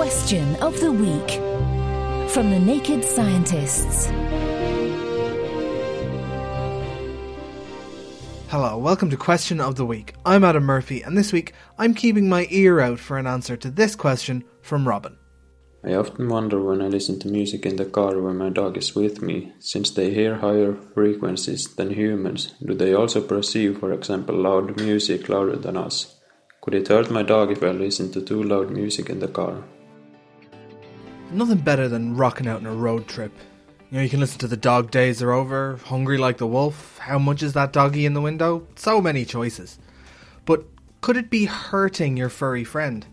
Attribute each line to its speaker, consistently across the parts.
Speaker 1: Question of the Week from the Naked Scientists.
Speaker 2: Hello, welcome to Question of the Week. I'm Adam Murphy, and this week I'm keeping my ear out for an answer to this question from Robin.
Speaker 3: I often wonder when I listen to music in the car when my dog is with me, since they hear higher frequencies than humans, do they also perceive, for example, loud music louder than us? Could it hurt my dog if I listen to too loud music in the car?
Speaker 2: Nothing better than rocking out on a road trip. You know, you can listen to The Dog Days Are Over, Hungry Like the Wolf, How Much Is That Doggy in the Window? So many choices. But could it be hurting your furry friend?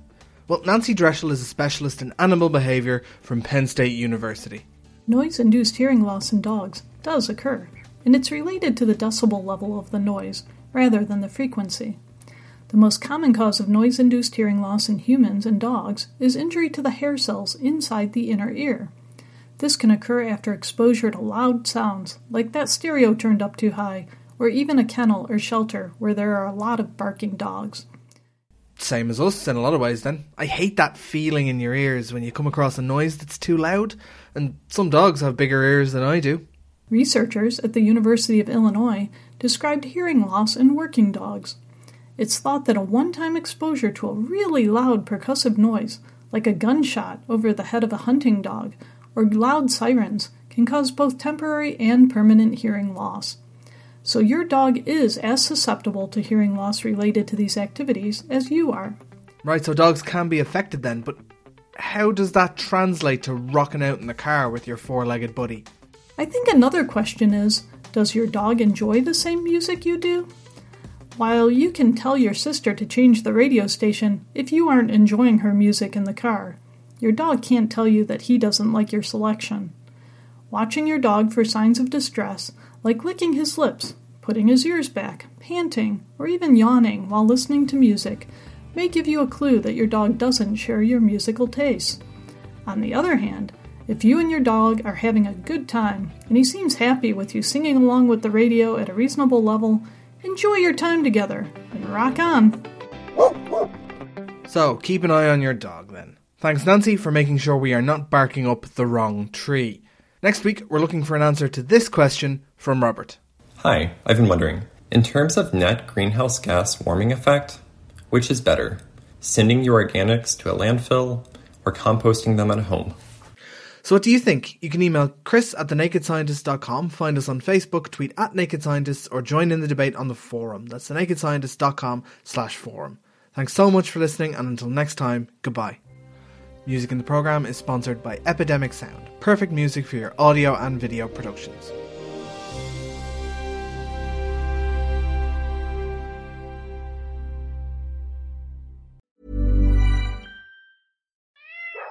Speaker 2: Well, Nancy Dreschel is a specialist in animal behaviour from Penn State University.
Speaker 4: Noise induced hearing loss in dogs does occur, and it's related to the decibel level of the noise rather than the frequency. The most common cause of noise induced hearing loss in humans and dogs is injury to the hair cells inside the inner ear. This can occur after exposure to loud sounds, like that stereo turned up too high, or even a kennel or shelter where there are a lot of barking dogs.
Speaker 2: Same as us in a lot of ways, then. I hate that feeling in your ears when you come across a noise that's too loud, and some dogs have bigger ears than I do.
Speaker 4: Researchers at the University of Illinois described hearing loss in working dogs. It's thought that a one time exposure to a really loud percussive noise, like a gunshot over the head of a hunting dog, or loud sirens, can cause both temporary and permanent hearing loss. So your dog is as susceptible to hearing loss related to these activities as you are.
Speaker 2: Right, so dogs can be affected then, but how does that translate to rocking out in the car with your four legged buddy?
Speaker 4: I think another question is Does your dog enjoy the same music you do? While you can tell your sister to change the radio station if you aren't enjoying her music in the car, your dog can't tell you that he doesn't like your selection. Watching your dog for signs of distress, like licking his lips, putting his ears back, panting, or even yawning while listening to music, may give you a clue that your dog doesn't share your musical tastes. On the other hand, if you and your dog are having a good time and he seems happy with you singing along with the radio at a reasonable level, Enjoy your time together and rock on.
Speaker 2: So, keep an eye on your dog then. Thanks, Nancy, for making sure we are not barking up the wrong tree. Next week, we're looking for an answer to this question from Robert.
Speaker 5: Hi, I've been wondering in terms of net greenhouse gas warming effect, which is better? Sending your organics to a landfill or composting them at home?
Speaker 2: So what do you think? You can email chris at thenakedscientist.com, find us on Facebook, tweet at Naked Scientists, or join in the debate on the forum. That's thenakedscientist.com slash forum. Thanks so much for listening, and until next time, goodbye. Music in the program is sponsored by Epidemic Sound, perfect music for your audio and video productions.